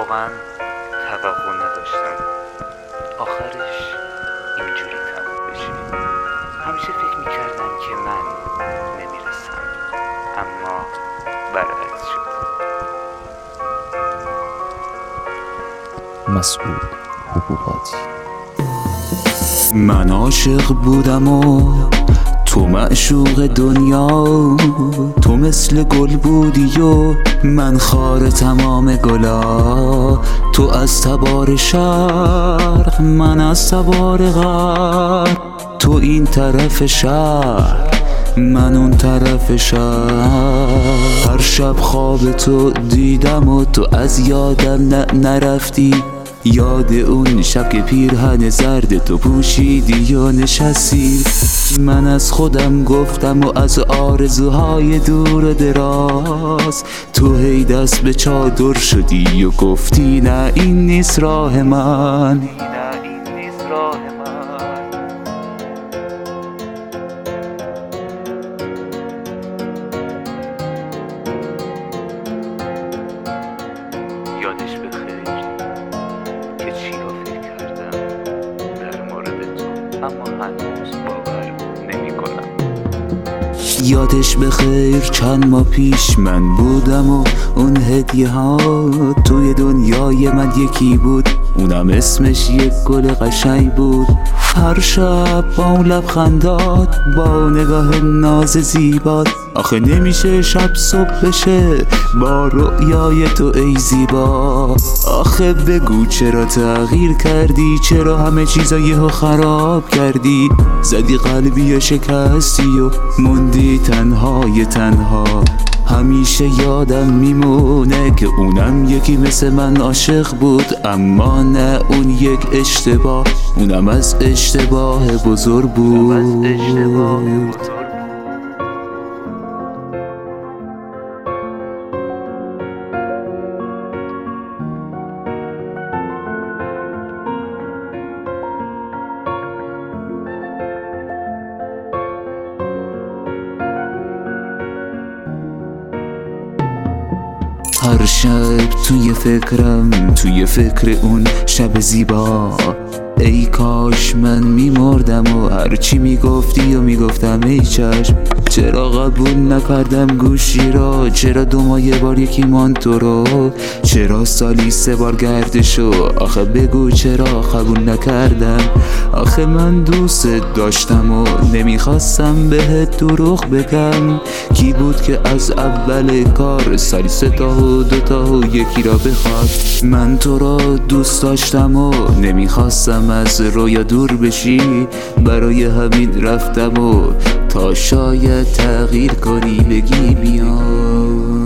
واقعا توقع نداشتم. آخرش اینجوری تموم بشه. همیشه فکر می‌کردم که من نمی‌رسم اما برعکس شد. مسعود حقوقاتی من عاشق بودم و تو معشوق دنیا تو مثل گل بودی و من خار تمام گلا. تو از تبار شرق من از تبار غرب. تو این طرف شهر من اون طرف شهر. هر شب خواب تو دیدم و تو از یادم نرفتی. یاد اون شب که پیرهن زرد تو پوشیدی و نشستی؟ من از خودم گفتم و از آرزوهای دور و دراز. تو هی دست به چادر شدی و گفتی نه این نیست راه من. یادش بخیر چند ماه پیش من بودم و اون هدیه ها توی دنیای من یکی بود. اونم اسمش یک گل قشنگ بود. هر شب با اون لبخندات با نگاه ناز زیبات آخه نمیشه شب صبح بشه با رؤیای تو ای زیبا. آخه بگو چرا تغییر کردی؟ چرا همه چیزا یهو خراب کردی؟ زدی قلبی شکستی و موندی تنهای تنها. همیشه یادم میمونه که اونم یکی مثل من عاشق بود اما نه اون یک اشتباه. اونم از اشتباه بزرگ بود. هر شب توی فکرم توی فکر اون شب زیبا. ای کاش من میمردم و هرچی می‌گفتی و می‌گفتم ای چشم. چرا قبول نکردم گوشی را؟ چرا دو ماه یه بار یکی مان تو رو؟ چرا سالی سه بار گردشو آخه بگو چرا قبول نکردم؟ آخه من دوست داشتم و نمی‌خواستم بهت دروغ بگم. کی بود که از اول کار سالی سه تا و دو تا و یکی را بخواد؟ من تو را دوست داشتم و نمی‌خواستم از رویا دور بشی. برای همین رفتم و تا شاید تغییر کنی بگی بیام.